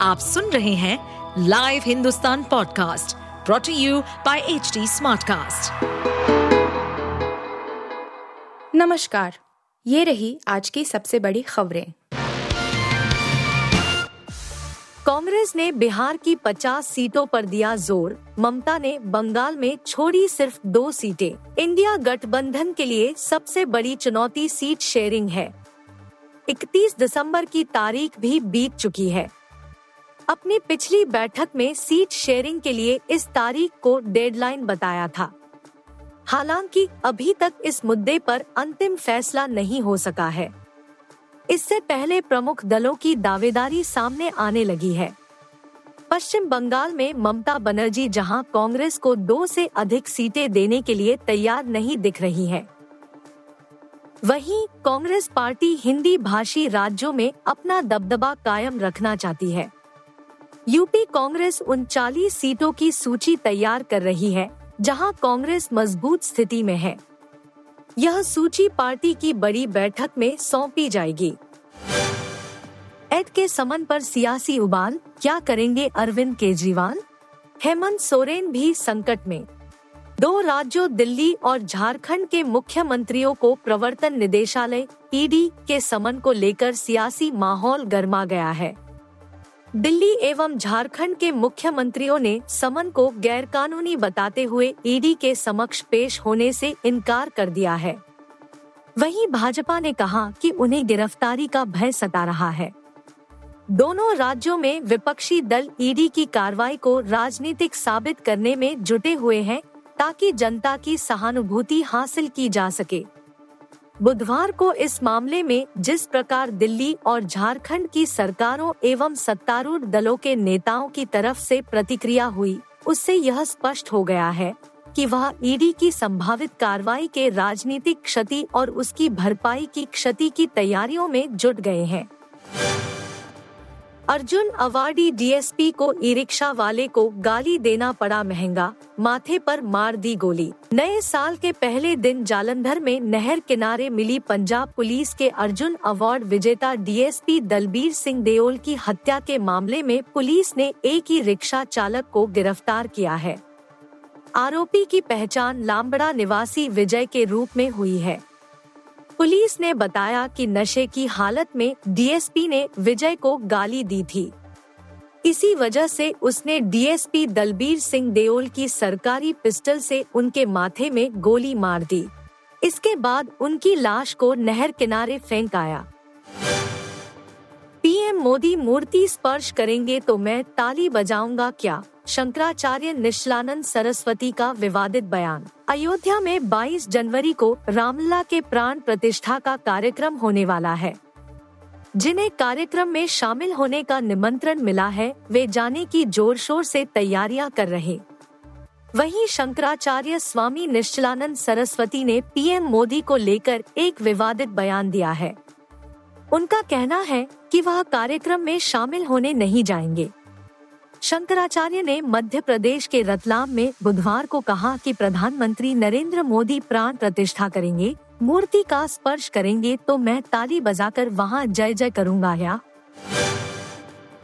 आप सुन रहे हैं live Hindustan podcast brought to you by H Smartcast. नमस्कार, ये रही आज की सबसे बड़ी खबरें। कांग्रेस ने बिहार की 50 सीटों पर दिया ज़ोर। ममता ने बंगाल में छोड़ी सिर्फ़ दो सीटें। इंडिया गठबंधन के लिए सबसे बड़ी चुनौती सीट शेयरिंग है। 31 दिसंबर की तारीख भी बीत चुकी है। अपनी पिछली बैठक में सीट शेयरिंग के लिए इस तारीख को डेडलाइन बताया था। हालाँकि अभी तक इस मुद्दे पर अंतिम फैसला नहीं हो सका है। इससे पहले प्रमुख दलों की दावेदारी सामने आने लगी है। पश्चिम बंगाल में ममता बनर्जी जहाँ कांग्रेस को दो से अधिक सीटें देने के लिए तैयार नहीं दिख रही है, वहीं कांग्रेस पार्टी हिंदी भाषी राज्यों में अपना दबदबा कायम रखना चाहती है। यूपी कांग्रेस उनचालीस सीटों की सूची तैयार कर रही है, जहाँ कांग्रेस मज़बूत स्थिति में है। यह सूची पार्टी की बड़ी बैठक में सौंपी जाएगी। एड के समन पर सियासी उबाल, क्या करेंगे अरविंद केजरीवाल? हेमंत सोरेन भी संकट में। दो राज्यों दिल्ली और झारखंड के मुख्यमंत्रियों को प्रवर्तन निदेशालय, ईडी के समन को लेकर सियासी माहौल गर्मा गया है। दिल्ली एवं झारखंड के मुख्यमंत्रियों ने समन को गैरकानूनी बताते हुए ईडी के समक्ष पेश होने से इनकार कर दिया है। वहीं भाजपा ने कहा कि उन्हें गिरफ्तारी का भय सता रहा है। दोनों राज्यों में विपक्षी दल ईडी की कार्रवाई को राजनीतिक साबित करने में जुटे हुए हैं ताकि जनता की सहानुभूति हासिल की जा सके। बुधवार को इस मामले में जिस प्रकार दिल्ली और झारखंड की सरकारों एवं सत्तारूढ़ दलों के नेताओं की तरफ़ से प्रतिक्रिया हुई, उससे यह स्पष्ट हो गया है कि वह ईडी की संभावित कार्रवाई के राजनीतिक क्षति और उसकी भरपाई की क्षति की तैयारियों में जुट गए हैं। अर्जुन अवार्डी डीएसपी को ई रिक्शा वाले को गाली देना पड़ा महँगा, माथे पर मार दी गोली। नए साल के पहले दिन जालंधर में नहर किनारे मिली पंजाब पुलिस के अर्जुन अवार्ड विजेता डीएसपी दलबीर सिंह देओल की हत्या के मामले में पुलिस ने एक ही रिक्शा चालक को गिरफ़्तार किया है। आरोपी की पहचान लामबड़ा निवासी विजय के रूप में हुई है। पुलिस ने बताया कि नशे की हालत में डीएसपी ने विजय को गाली दी थी। इसी वजह से उसने डीएसपी दलबीर सिंह देओल की सरकारी पिस्टल से उनके माथे में गोली मार दी। इसके बाद उनकी लाश को नहर किनारे फेंक आया पीएम मोदी मूर्ति स्पर्श करेंगे तो मैं ताली बजाऊँगा क्या? शंकराचार्य निश्चलानंद सरस्वती का विवादित बयान। अयोध्या में 22 जनवरी को रामलला के प्राण प्रतिष्ठा का कार्यक्रम होने वाला है। जिन्हें कार्यक्रम में शामिल होने का निमंत्रण मिला है, वे जाने की ज़ोर शोर से तैयारियाँ कर रहे वहीं शंकराचार्य स्वामी निश्चलानंद सरस्वती ने पीएम मोदी को लेकर एक विवादित बयान दिया है। उनका कहना है कि वह कार्यक्रम में शामिल होने नहीं जाएँगे। शंकराचार्य ने मध्य प्रदेश के रतलाम में बुधवार को कहा कि प्रधानमंत्री नरेंद्र मोदी प्राण प्रतिष्ठा करेंगे, मूर्ति का स्पर्श करेंगे तो मैं ताली बजाकर वहाँ जय जय करूँगा, या?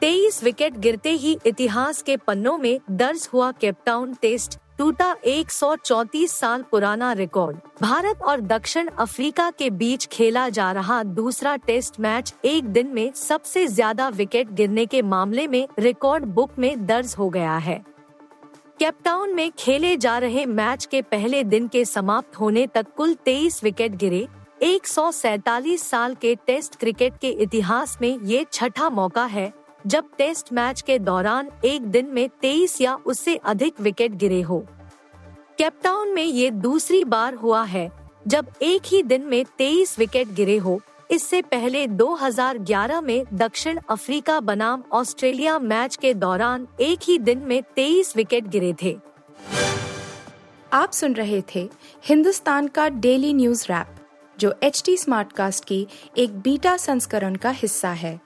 तेईस विकेट गिरते ही इतिहास के पन्नों में दर्ज हुआ केपटाउन टेस्ट टूटा 134 साल पुराना रिकॉर्ड। भारत और दक्षिण अफ्रीका के बीच खेला जा रहा दूसरा टेस्ट मैच एक दिन में सबसे ज़्यादा विकेट गिरने के मामले में रिकॉर्ड बुक में दर्ज हो गया है। कैपटाउन में खेले जा रहे मैच के पहले दिन के समाप्त होने तक कुल 23 विकेट गिरे। एक साल के टेस्ट क्रिकेट के इतिहास में ये छठा मौका है जब टेस्ट मैच के दौरान एक दिन में 23 या उससे अधिक विकेट गिरे हो। कैपटाउन में ये दूसरी बार हुआ है, जब एक ही दिन में 23 विकेट गिरे हो। इससे पहले 2011 में दक्षिण अफ्रीका बनाम ऑस्ट्रेलिया मैच के दौरान एक ही दिन में 23 विकेट गिरे थे। आप सुन रहे थे हिंदुस्तान का डेली न्यूज़ रैप, जो एच टी स्मार्ट कास्ट की एक बीटा संस्करण का हिस्सा है।